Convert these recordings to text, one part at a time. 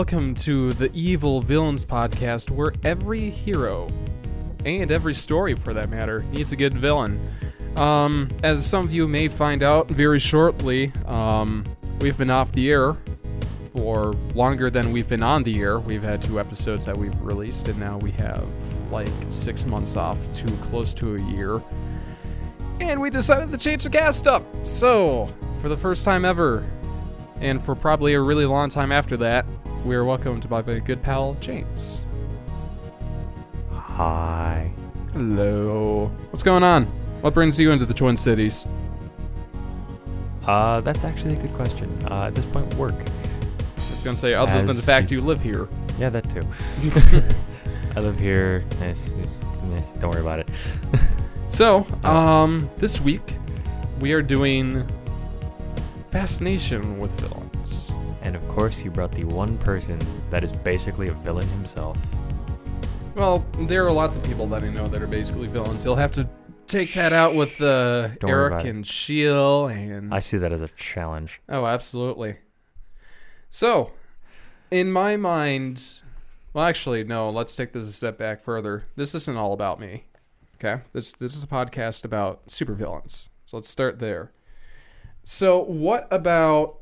Welcome to the Evil Villains podcast, where every hero and every story, for that matter, needs a good villain. Um, as some of you may find out very shortly, um, we've been off the air for longer than we've been on the air. We've had two episodes that we've released, and now we have like six months off to close to a year. And we decided to change the cast up. So, for the first time ever, and for probably a really long time after that, we are welcomed by my good pal James. Hi. Hello. What's going on? What brings you into the Twin Cities? Uh, that's actually a good question. Uh, at this point, work. I was gonna say, other than the fact you live here. Yeah, that too. I live here. It's, it's, eh, don't worry about it. So, um, this week we are doing fascination with villains. And of course, you brought the one person that is basically a villain himself. Well, there are lots of people that I know that are basically villains. You'll have to take that out with uh, Don't worry Eric about it. and Sheil and I see that as a challenge. Oh, absolutely. So, in my mind, well, actually, no. Let's take this a step back further. This isn't all about me. Okay, this this is a podcast about supervillains. So let's start there. So, what about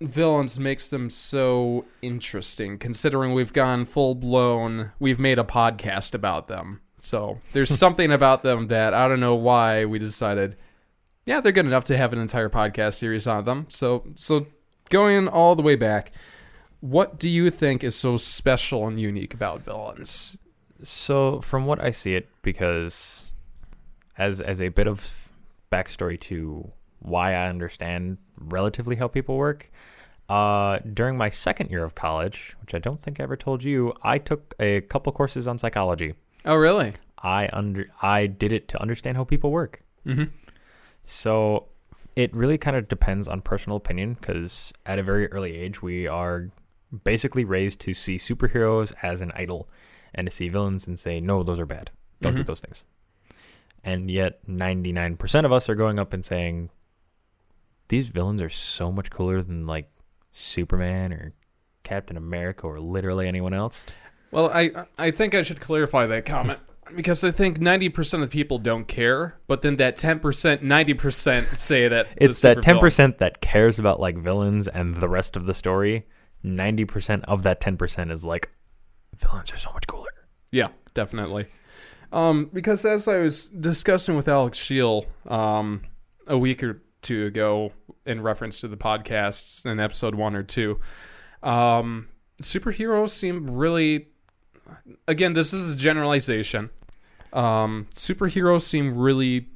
villains makes them so interesting? Considering we've gone full blown, we've made a podcast about them. So there's something about them that I don't know why we decided yeah, they're good enough to have an entire podcast series on them. So, so going all the way back, what do you think is so special and unique about villains? So, from what I see it, because as as a bit of backstory to why I understand relatively how people work, uh, during my second year of college, which I don't think I ever told you, I took a couple courses on psychology. Oh, really? I under I did it to understand how people work. Mm-hmm. So it really kind of depends on personal opinion because at a very early age we are basically raised to see superheroes as an idol and to see villains and say no those are bad don't do Mhm. those things and yet 99% of us are going up and saying these villains are so much cooler than like superman or captain america or literally anyone else. Well, I I think I should clarify that comment because I think ninety percent of people don't care, but then that ten percent, ninety percent say that it's that 10% that cares about like villains and the rest of the story. 90% of that 10% is like villains are so much cooler. Yeah, definitely. Um, because as I was discussing with Alex Sheil um, a week or two ago in reference to the podcasts in episode one or two, um, superheroes seem really. Again, this is a generalization. Um, superheroes seem really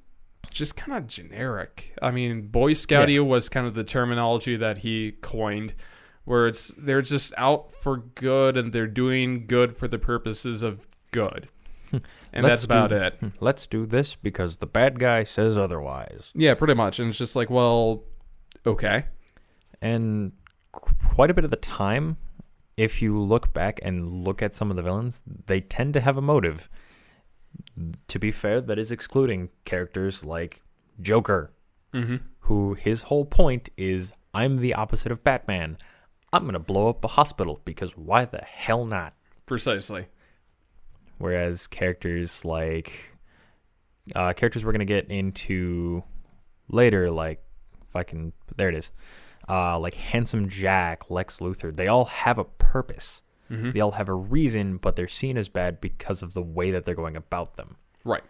just kind of generic. I mean, Boy Scouty was kind of the terminology that he coined, where it's they're just out for good and they're doing good for the purposes of good, and that's about do- it. let's do this because the bad guy says otherwise Yeah, pretty much. And it's just like, well, okay, and quite a bit of the time if you look back and look at some of the villains they tend to have a motive to be fair that is excluding characters like joker mm-hmm. who his whole point is I'm the opposite of Batman. I'm going to blow up a hospital because why the hell not? precisely. Whereas characters like uh, characters we're going to get into later, like if I can, there it is, uh, like Handsome Jack, Lex Luthor, they all have a purpose. Mm-hmm. They all have a reason, but they're seen as bad because of the way that they're going about them. Right.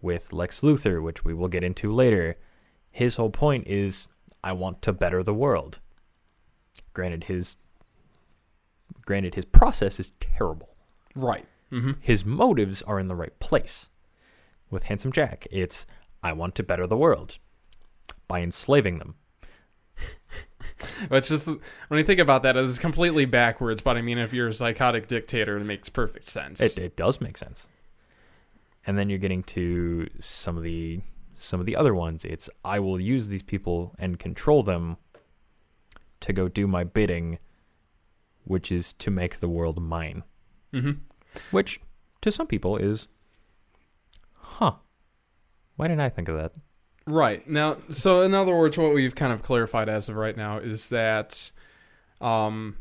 with Lex Luthor, which we will get into later, his whole point is I want to better the world. Granted his granted his process is terrible. Right. Mm-hmm. His motives are in the right place. With Handsome Jack, it's I want to better the world by enslaving them. It's just when you think about that, it's completely backwards. But I mean, if you're a psychotic dictator, it makes perfect sense. It, it does make sense. And then you're getting to some of the some of the other ones. It's I will use these people and control them to go do my bidding, which is to make the world mine. mm-hmm. Which to some people is, huh? Why didn't I think of that? Right. Now, so in other words, what we've kind of clarified as of right now is that um,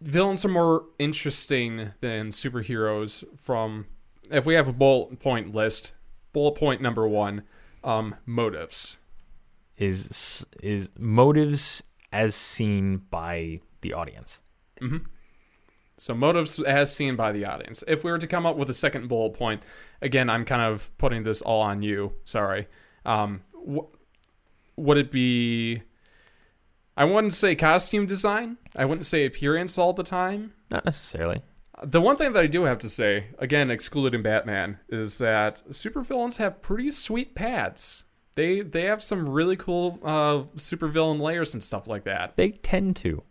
villains are more interesting than superheroes from if we have a bullet point list bullet point number one um motives Is is motives as seen by the audience. hmm so motives as seen by the audience if we were to come up with a second bullet point again i'm kind of putting this all on you sorry um wh- would it be i wouldn't say costume design i wouldn't say appearance all the time Not necessarily. The one thing that I do have to say, again, excluding Batman, is that supervillains have pretty sweet pads. They they have some really cool uh, supervillain layers and stuff like that. They tend to,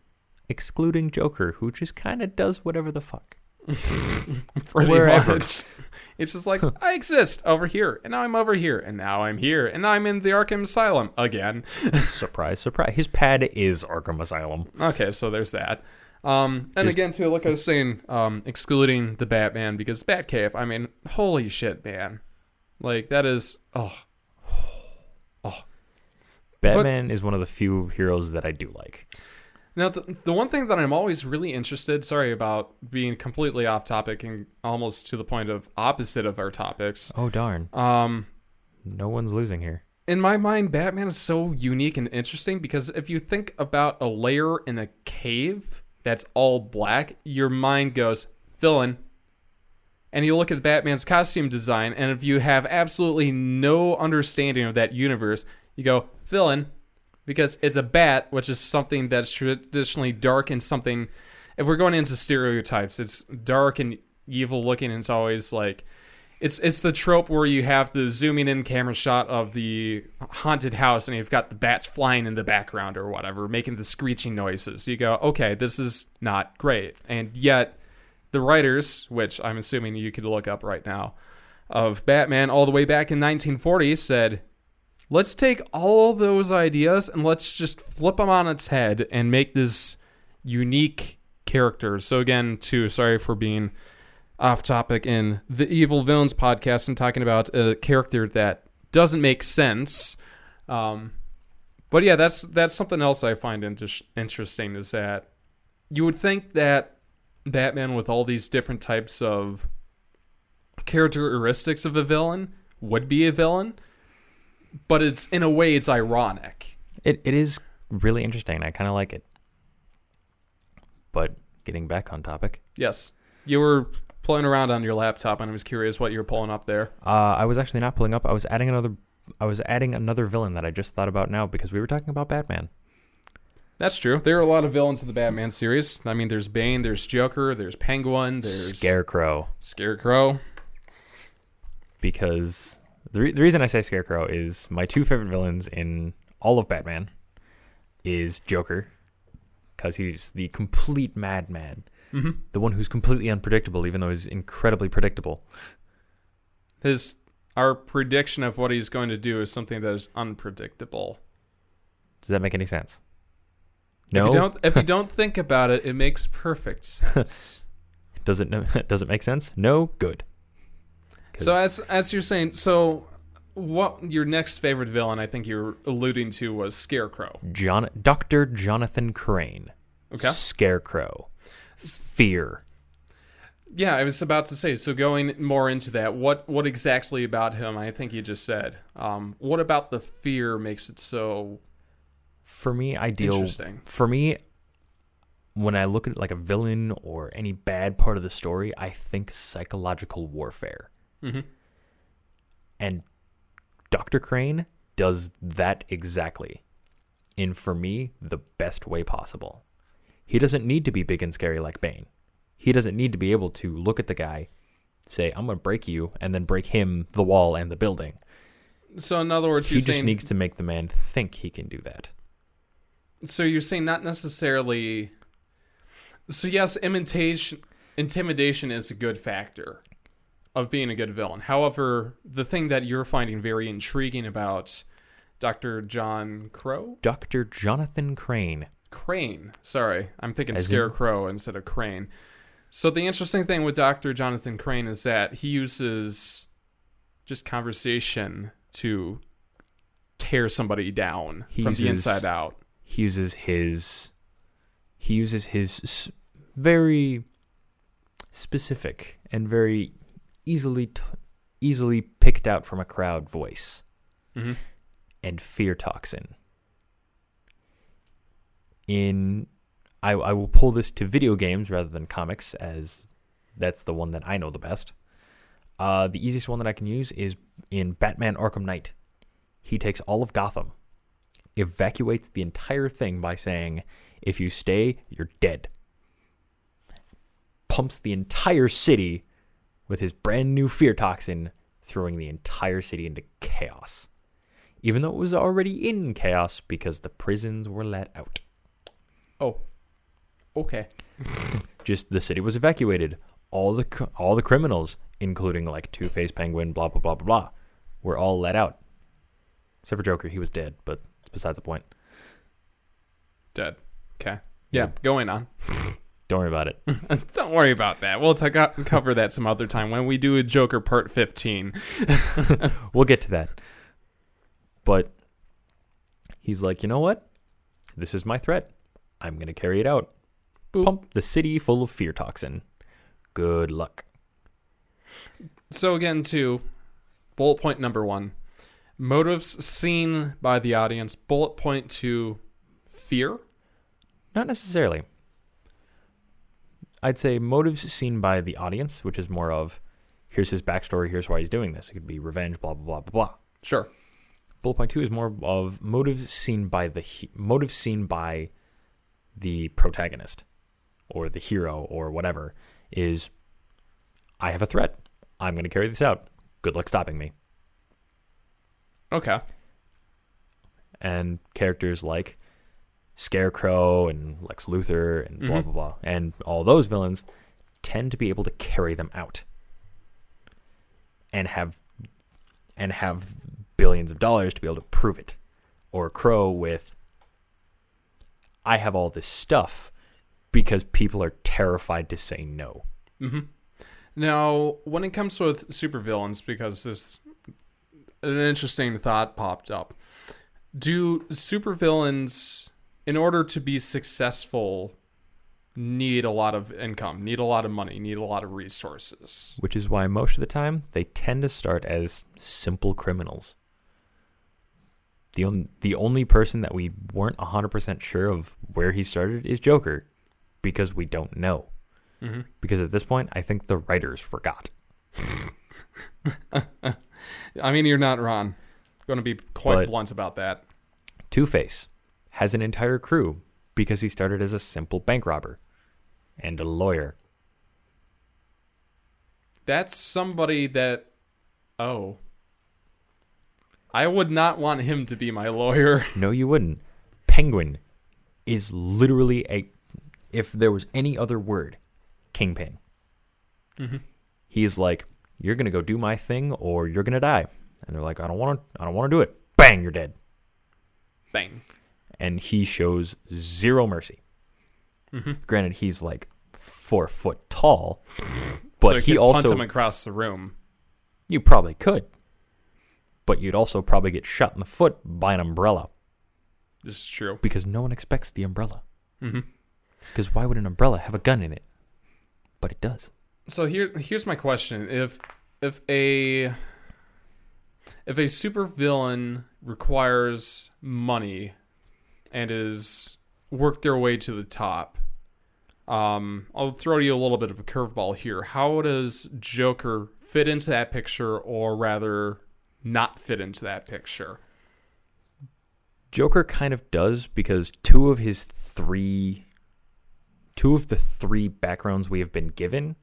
excluding Joker, who just kind of does whatever the fuck. Wherever. much. It's just like I exist over here, and now I'm over here, and now I'm here, and now I'm in the Arkham Asylum again. surprise, surprise. His pad is Arkham Asylum. Okay, so there's that. Um, and Just- again, too, like I was saying, um, excluding the Batman because Batcave. I mean, holy shit, man! Like that is oh. Oh. Batman is one of the few heroes that I do like. Now, the, the one thing that I'm always really interested, sorry about being completely off topic and almost to the point of opposite of our topics. Oh darn, Um, no one's losing here. in my mind, Batman is so unique and interesting because if you think about a layer in a cave that's all black, your mind goes villain. And you look at the Batman's costume design, and if you have absolutely no understanding of that universe, you go villain because it's a bat, which is something that's traditionally dark and something. If we're going into stereotypes, it's dark and evil looking, and it's always like it's it's the trope where you have the zooming in camera shot of the haunted house and you've got the bats flying in the background or whatever making the screeching noises you go okay this is not great and yet the writers which i'm assuming you could look up right now of batman all the way back in 1940 said let's take all those ideas and let's just flip them on its head and make this unique character so again too sorry for being off topic in the Evil Villains podcast and talking about a character that doesn't make sense. Um, but yeah, that's that's something else I find inter- interesting is that you would think that Batman, with all these different types of characteristics of a villain, would be a villain, but it's in a way it's ironic. It it is really interesting. I kind of like it. But getting back on topic, Yes, you were playing around on your laptop, and I was curious what you were pulling up there. uh, I was actually not pulling up. I was adding another. I was adding another villain that I just thought about now because we were talking about Batman. That's true. There are a lot of villains in the Batman series. I mean, there's Bane, there's Joker, there's Penguin, there's Scarecrow. Scarecrow. because the, re- the reason I say Scarecrow is my two favorite villains in all of Batman is Joker because he's the complete madman, hmm the one who's completely unpredictable even though he's incredibly predictable. His our prediction of what he's going to do is something that is unpredictable. Does that make any sense? If No. you don't, if you don't think about it, it makes perfect sense. Does it does it make sense? No. Good. So as as you're saying, so what your next favorite villain? I think you're alluding to was Scarecrow. John Dr. Jonathan Crane. Okay. Scarecrow. Fear. Yeah, I was about to say. So going more into that, what what exactly about him? I think you just said. Um, what about the fear makes it so For me, I deal interesting? for me when i look at like a villain or any bad part of the story i think psychological warfare hmm and dr crane does that exactly. In for me the best way possible. He doesn't need to be big and scary like bane. He doesn't need to be able to look at the guy say i'm going to break you and then break him the wall and the building. So in other words, he just saying needs to make the man think he can do that. So you're saying not necessarily. So yes, imitation intimidation is a good factor of being a good villain. However, the thing that you're finding very intriguing about Dr. John Crow dr jonathan crane Crane. Sorry, I'm thinking As in- Scarecrow instead of Crane. So the interesting thing with Dr. Jonathan Crane is that he uses just conversation to tear somebody down He from the inside out. he uses his he uses his very specific and very easily t- easily picked out from a crowd voice Mm-hmm. and fear toxin. In I, I will pull this to video games rather than comics as that's the one that I know the best. Uh, the easiest one that I can use is in Batman Arkham Knight. He takes all of Gotham, evacuates the entire thing by saying, if you stay, you're dead. Pumps the entire city with his brand new fear toxin, throwing the entire city into chaos. Even though it was already in chaos because the prisons were let out. Oh, okay. Just the city was evacuated. All the all the criminals, including like Two Face Penguin, blah blah blah blah blah, were all let out. Except for Joker, he was dead, but it's besides the point. Dead. Okay. Yeah, going on. Don't worry about it. Don't worry about that. We'll ta- cover that some other time when we do a Joker Part 15. we'll get to that. But he's like, you know what? This is my threat. I'm gonna carry it out. Boop. Pump the city full of fear toxin. Good luck. So, again, to bullet point number one motives seen by the audience. Bullet point two fear. Not necessarily. I'd say motives seen by the audience, which is more of here's his backstory, here's why he's doing this. It could be revenge, blah blah blah blah blah. Sure. Bullet point two is more of motives seen by the he- motives seen by the protagonist or the hero or whatever. Is I have a threat. I'm going to carry this out. Good luck stopping me. Okay. and characters like Scarecrow and Lex Luthor and blah Mhm. blah blah, and all those villains tend to be able to carry them out and have and have billions of dollars to be able to prove it. Or Crow with I have all this stuff because people are terrified to say no. hmm Now, when it comes with supervillains, because this an interesting thought popped up. Do supervillains, in order to be successful, need a lot of income, need a lot of money, need a lot of resources? which is why most of the time they tend to start as simple criminals. The on, the only person that we weren't 100% sure of where he started is Joker because we don't know. hmm Because at this point, I think the writers forgot. I mean, you're not wrong. Going to be quite But- blunt about that. Two-Face has an entire crew because he started as a simple bank robber and a lawyer. That's somebody that, oh, I would not want him to be my lawyer. No, you wouldn't. Penguin is literally a if there was any other word, kingpin. Mm-hmm. he is like, "You're gonna go do my thing, or you're gonna die." And they're like, "I don't want to. I don't want to do it." Bang, you're dead. Bang. And he shows zero mercy. Mm-hmm. Granted, he's like four foot tall, but so you he could punch also him across the room. you probably could, but you'd also probably get shot in the foot by an umbrella This is true. because no one expects the umbrella. Mm-hmm. Because why would an umbrella have a gun in it? But it does. So here, here's my question: if if a if a supervillain requires money and is worked their way to the top, um, I'll throw you a little bit of a curveball here. How does Joker fit into that picture, or rather, not fit into that picture? Joker kind of does because two of his three two of the three backgrounds we have been given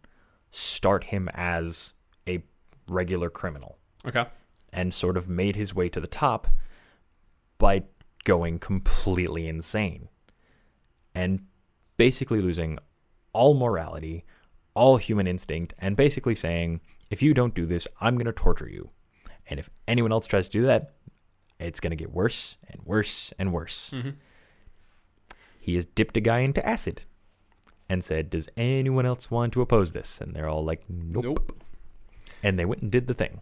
start him as a regular criminal Okay. and sort of made his way to the top by going completely insane and basically losing all morality, all human instinct, and basically saying, if you don't do this, I'm going to torture you. And if anyone else tries to do that, it's going to get worse and worse and worse. Mm-hmm. He has dipped a guy into acid and said, Does anyone else want to oppose this? And they're all like, Nope. Nope. And they went and did the thing.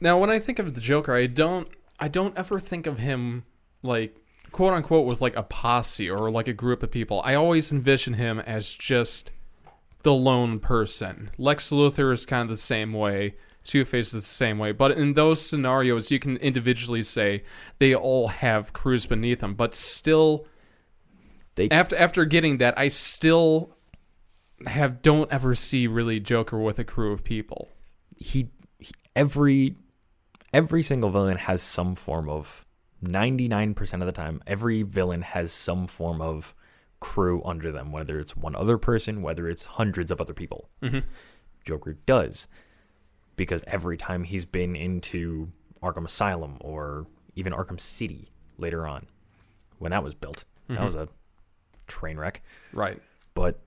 Now, when I think of the Joker, I don't I don't ever think of him like quote unquote with like a posse or like a group of people, I always envision him as just the lone person. Lex Luthor is kind of the same way. Two Face is the same way. But in those scenarios, you can individually say they all have crews beneath them. But still, They- after after getting that, I still have don't ever see really Joker with a crew of people. he, he every every single villain has some form of 99% of the time every villain has some form of crew under them whether it's one other person whether it's hundreds of other people Mhm. joker does because every time he's been into arkham asylum or even arkham city later on when that was built that Mhm. was a train wreck Right. but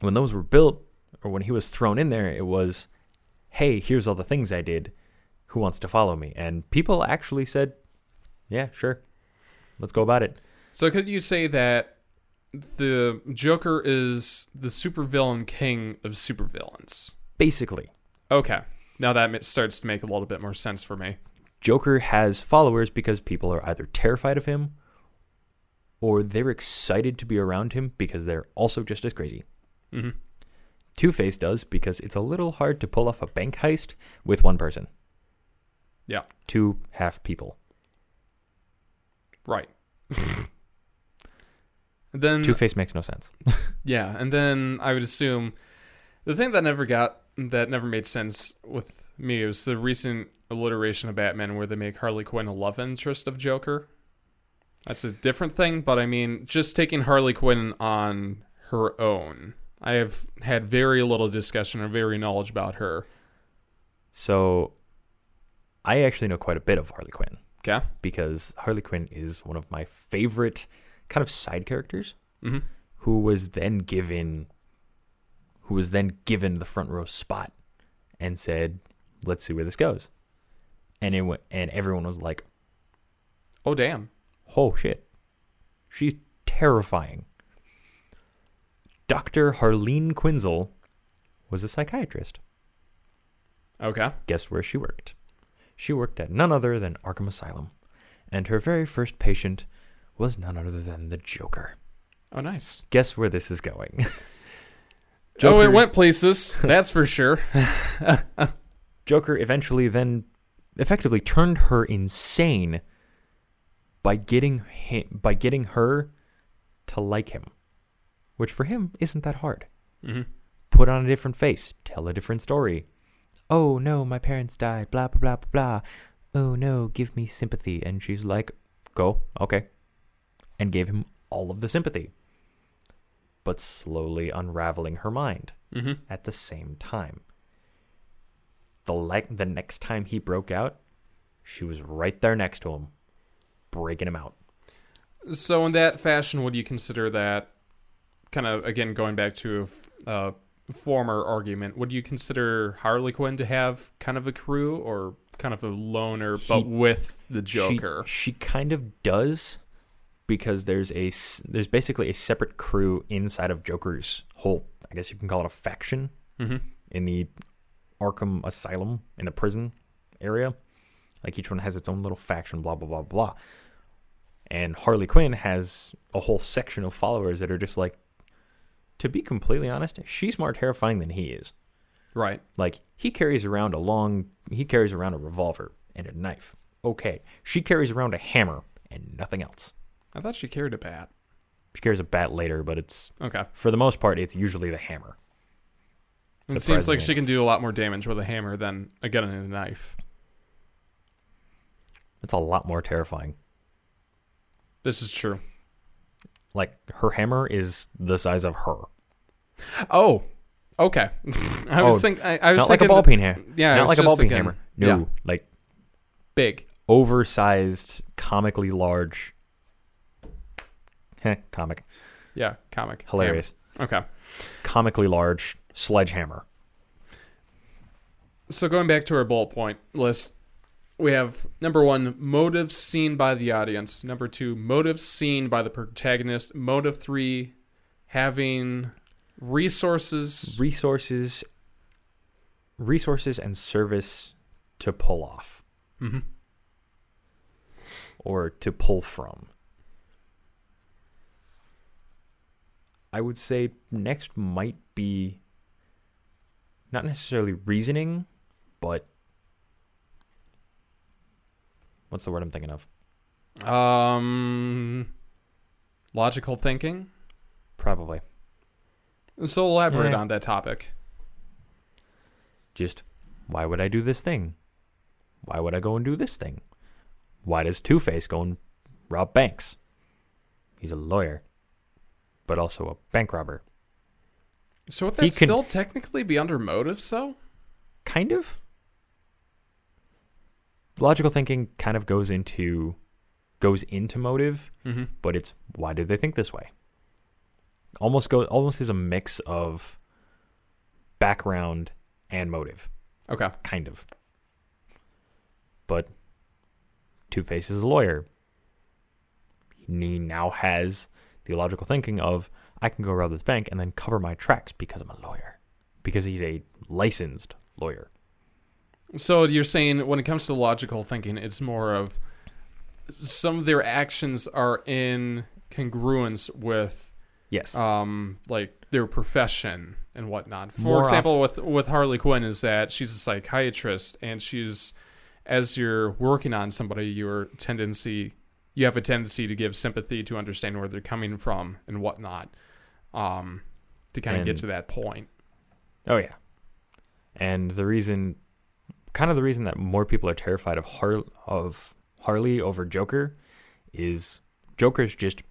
when those were built, or when he was thrown in there, it was, hey, here's all the things I did. Who wants to follow me? And people actually said, yeah, sure. Let's go about it. So could you say that the Joker is the supervillain king of supervillains? Basically, Okay. Now that starts to make a little bit more sense for me. Joker has followers because people are either terrified of him or they're excited to be around him because they're also just as crazy. hmm Two Face does because it's a little hard to pull off a bank heist with one person. Yeah. Two half people. Right. And then Two Face makes no sense. yeah, and then I would assume the thing that never got that never made sense with me was the recent alliteration of Batman where they make Harley Quinn a love interest of Joker. That's a different thing, but I mean, just taking Harley Quinn on her own. I have had very little discussion or very knowledge about her. So, I actually know quite a bit of Harley Quinn Okay. because Harley Quinn is one of my favorite kind of side characters Mm-hmm. who was then given who was then given the front row spot and said, "Let's see where this goes." And it went, and everyone was like, Oh damn. "Oh shit. She's terrifying." Dr. Harleen Quinzel was a psychiatrist. Okay. Guess where she worked? She worked at none other than Arkham Asylum, and her very first patient was none other than the Joker. Oh nice. Guess where this is going? Oh, it went places. That's for sure. Joker eventually then effectively turned her insane by getting him, by getting her to like him, which for him isn't that hard. hmm Put on a different face, tell a different story. Oh no, my parents died. Blah blah blah blah blah. Oh no, give me sympathy. And she's like, "Go, okay," and gave him all of the sympathy, but slowly unraveling her mind hmm at the same time. The le- the next time he broke out, she was right there next to him, breaking him out. So, in that fashion, would you consider that kind of again going back to uh, former argument? Would you consider Harley Quinn to have kind of a crew or kind of a loner, but with the Joker? She, kind of does because there's a there's basically a separate crew inside of Joker's whole I guess you can call it a faction hmm in the Arkham Asylum in the prison area. Like each one has its own little faction, blah blah blah blah. And Harley Quinn has a whole section of followers that are just like, to be completely honest, she's more terrifying than he is. Right. Like he carries around a long, he carries around a revolver and a knife. Okay, she carries around a hammer and nothing else. I thought she carried a bat. She carries a bat later, but it's Okay. for the most part, it's usually the hammer. It seems like she can do a lot more damage with a hammer than a gun and a knife. It's a lot more terrifying. This is true. Like her hammer is the size of her. Oh, okay. I was Oh, thinking. I, I was Not like a ball peen hammer. Yeah, Not like a ball peen hammer. No, Yeah, like big. oversized, comically large. Heh, comic. Yeah, comic. Hilarious. Hammer. Okay. Comically large sledgehammer. So going back to our bullet point list, we have number one, motives seen by the audience. Number two, motives seen by the protagonist. Motive three, having resources. Resources. Resources and service to pull off. Mm-hmm. Or to pull from. I would say next might be not necessarily reasoning, but what's the word I'm thinking of? Um, logical thinking. Probably So elaborate Yeah. on that topic. just why would I do this thing? Why would I go and do this thing? Why does Two Face go and rob banks? He's a lawyer, but also a bank robber. So would He that can- still technically be under motive? So kind of logical thinking kind of goes into goes into motive mm-hmm. but it's why did they think this way? Almost go almost is a mix of background and motive. Okay. kind of. But two-face is a lawyer. He now has the logical thinking of i can go rob this bank and then cover my tracks because i'm a lawyer. Because he's a licensed lawyer So you're saying when it comes to logical thinking, it's more of some of their actions are in congruence with yes um like their profession and whatnot. For More example, with with Harley Quinn is that she's a psychiatrist and she's as you're working on somebody, your tendency you have a tendency to give sympathy to understand where they're coming from and whatnot. Um to kind of get to that point. Oh yeah. And the reason kind of the reason that more people are terrified of Har- of Harley over Joker is Joker's just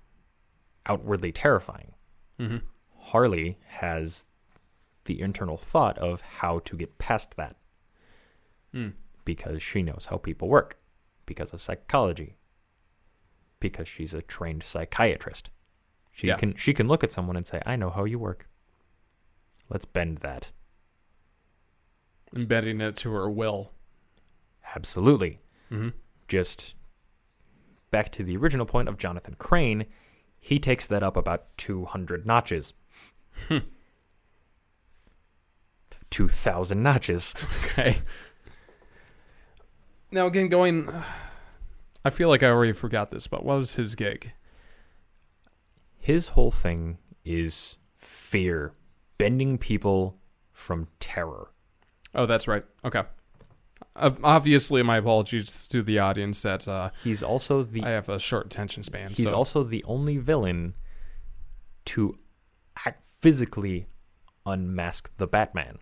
outwardly terrifying. Mm-hmm. Harley has the internal thought of how to get past that Mm. because she knows how people work because of psychology because she's a trained psychiatrist. She Yeah. can she can look at someone and say, "I know how you work. Let's bend that." Embedding it to her will. Absolutely. Mm-hmm. Just back to the original point of Jonathan Crane, he takes that up about 200 notches. 2,000 notches. Okay. Now again, going. I feel like I already forgot this, but what was his gig? His whole thing is fear, bending people from terror. Oh, that's right. Okay. Obviously, my apologies to the audience that uh, He's also the I have a short attention span. he's so. also the only villain to act physically unmask the Batman.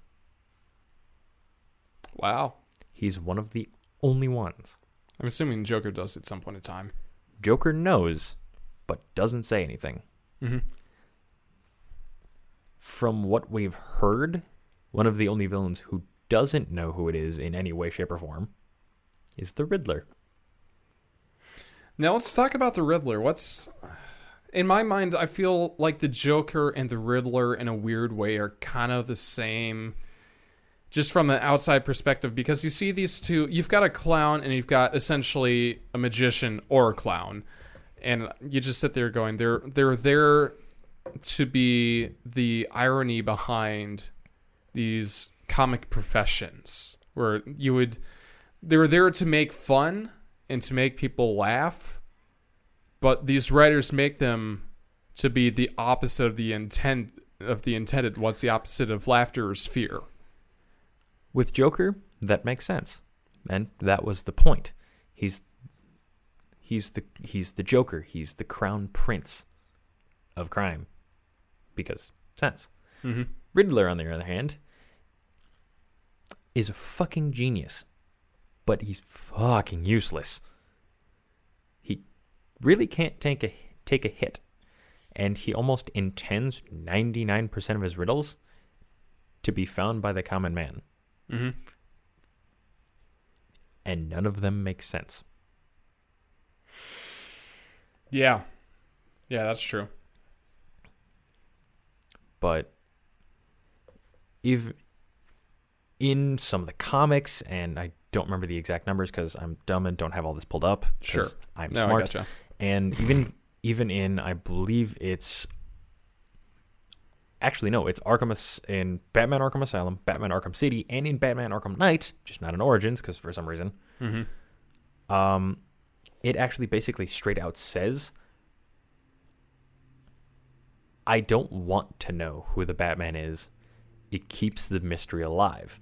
wow. He's one of the only ones. I'm assuming Joker does at some point in time. Joker knows, but doesn't say anything. Mm-hmm. From what we've heard, one of the only villains who doesn't know who it is in any way, shape, or form is the Riddler. Now let's talk about the Riddler. What's in my mind? I feel like the Joker and the Riddler, in a weird way, are kind of the same, just from an outside perspective. Because you see these two, you've got a clown and you've got essentially a magician or a clown, and you just sit there going, they're they're there to be the irony behind these comic professions, where you would they're there to make fun and to make people laugh, but these writers make them to be the opposite of the intent of the intended. What's the opposite of laughter is fear. With Joker, that makes sense. And that was the point. He's he's the he's the Joker. He's the crown prince of crime. Because sense. Mm-hmm. Riddler, on the other hand, is a fucking genius, but he's fucking useless. He really can't take a take a hit, and he almost intends ninety nine percent of his riddles to be found by the common man, Mm-hmm. and none of them make sense. Yeah, yeah, that's true. but if in some of the comics and i don't remember the exact numbers because i'm dumb and don't have all this pulled up. Sure. i'm No, smart gotcha. and even even in i believe it's actually no it's arkham As- in batman arkham asylum batman arkham city and in batman arkham knight just not in origins because for some reason Mm-hmm. um, it actually basically straight out says I don't want to know who the Batman is. It keeps the mystery alive.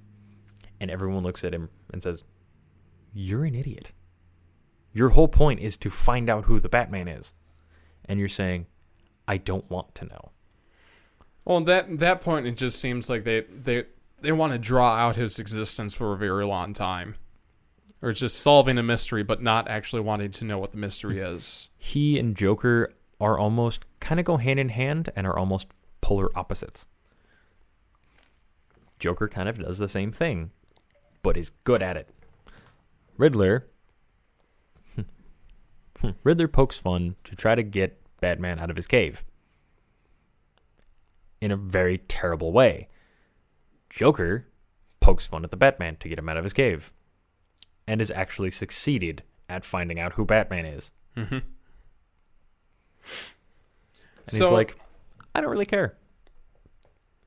And everyone looks at him and says, You're an idiot. Your whole point is to find out who the Batman is. And you're saying, I don't want to know. Well, that that point, it just seems like they they they want to draw out his existence for a very long time, or it's just solving a mystery, but not actually wanting to know what the mystery is. He and Joker are almost kind of go hand in hand and are almost polar opposites. Joker kind of does the same thing, but is good at it. Riddler Riddler pokes fun to try to get Batman out of his cave. In a very terrible way. Joker pokes fun at the Batman to get him out of his cave. And has actually succeeded at finding out who Batman is. Mm-hmm. And So- he's like, I don't really care.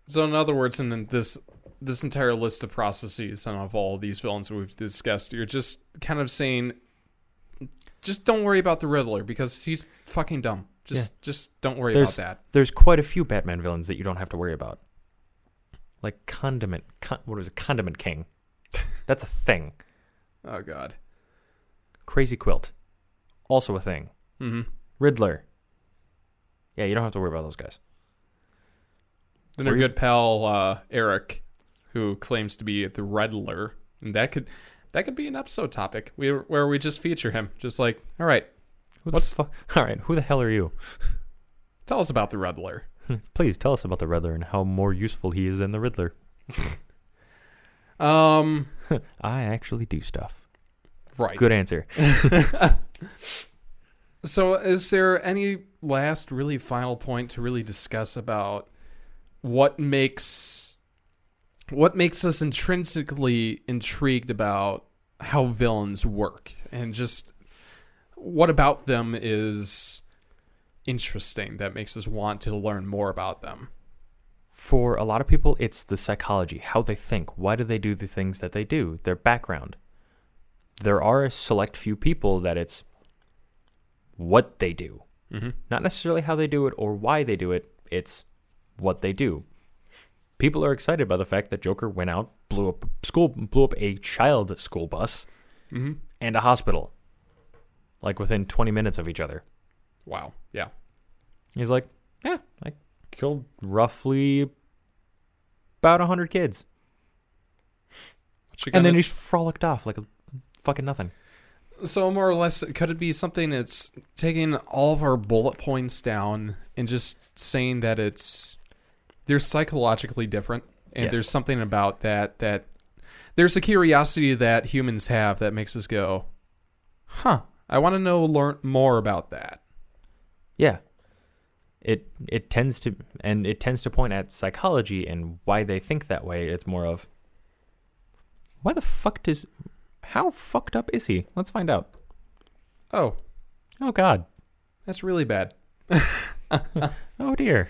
So, in other words, in this this entire list of processes and of all these villains that we've discussed, you're just kind of saying, just don't worry about the Riddler because he's fucking dumb. Just just don't worry There's- about that. There's quite a few Batman villains that you don't have to worry about. Like Condiment, con- what is it? Condiment King. That's a thing. Oh God. Crazy Quilt, also a thing. Mm-hmm. Riddler. Yeah, you don't have to worry about those guys. Then our good pal uh, Eric, who claims to be the Riddler, and that could that could be an episode topic we, where we just feature him. Just like, all right, Who the What's- fuck? All right, who the hell are you? tell us about the Riddler. Please tell us about the Riddler and how more useful he is than the Riddler. Um, I actually do stuff. right. Good answer. So, is there any last really final point to really discuss about what makes what makes us intrinsically intrigued about how villains work and just what about them is interesting that makes us want to learn more about them? For a lot of people, it's the psychology, how they think. Why do they do the things that they do? Their background. There are a select few people that it's what they do, Mm-hmm. not necessarily how they do it or why they do it. It's what they do. People are excited by the fact that Joker went out, blew up a school, blew up a child school bus Mm-hmm. and a hospital, like within 20 minutes of each other. Wow. Yeah. He's like, yeah, I killed roughly about 100 kids. And then he's frolicked off like a fucking nothing. So more or less, could it be something that's taking all of our bullet points down and just saying that it's they're psychologically different, and Yes. there's something about that that there's a curiosity that humans have that makes us go, "Huh, I want to know learn more about that." Yeah. It it tends to and it tends to point at psychology and why they think that way. It's more of why the fuck does how fucked up is he? Let's find out. Oh, Oh god. that's really bad. Oh dear.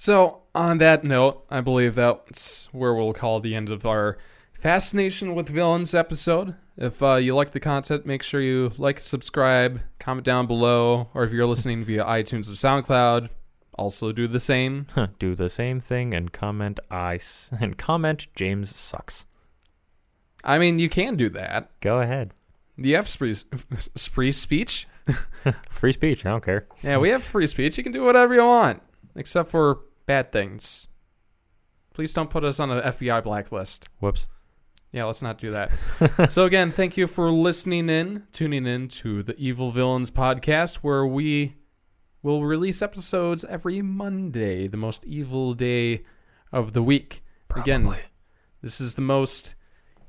So, on that note, I believe that's where we'll call the end of our Fascination with Villains episode. If uh, you like the content, make sure you like, subscribe, comment down below, or if you're listening via iTunes or SoundCloud, also do the same. Do the same thing and comment I s- and comment James sucks. I mean, you can do that. Go ahead. You have spree, spree speech? Free speech. I don't care. Yeah, we have free speech. You can do whatever you want, except for bad things. Please don't put us on an FBI blacklist. Whoops. Yeah, let's not do that. so again, thank you for listening in, tuning in to the Evil Villains podcast, where we will release episodes every Monday, the most evil day of the week. Again, this is the most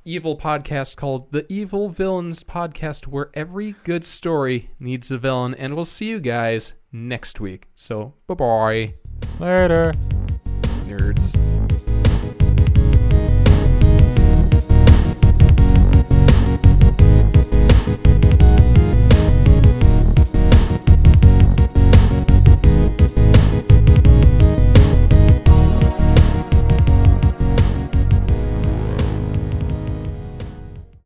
evil podcast called the Evil Villains Podcast, where every good story needs a villain, and we'll see you guys next week. So, bye bye, Later. nerds.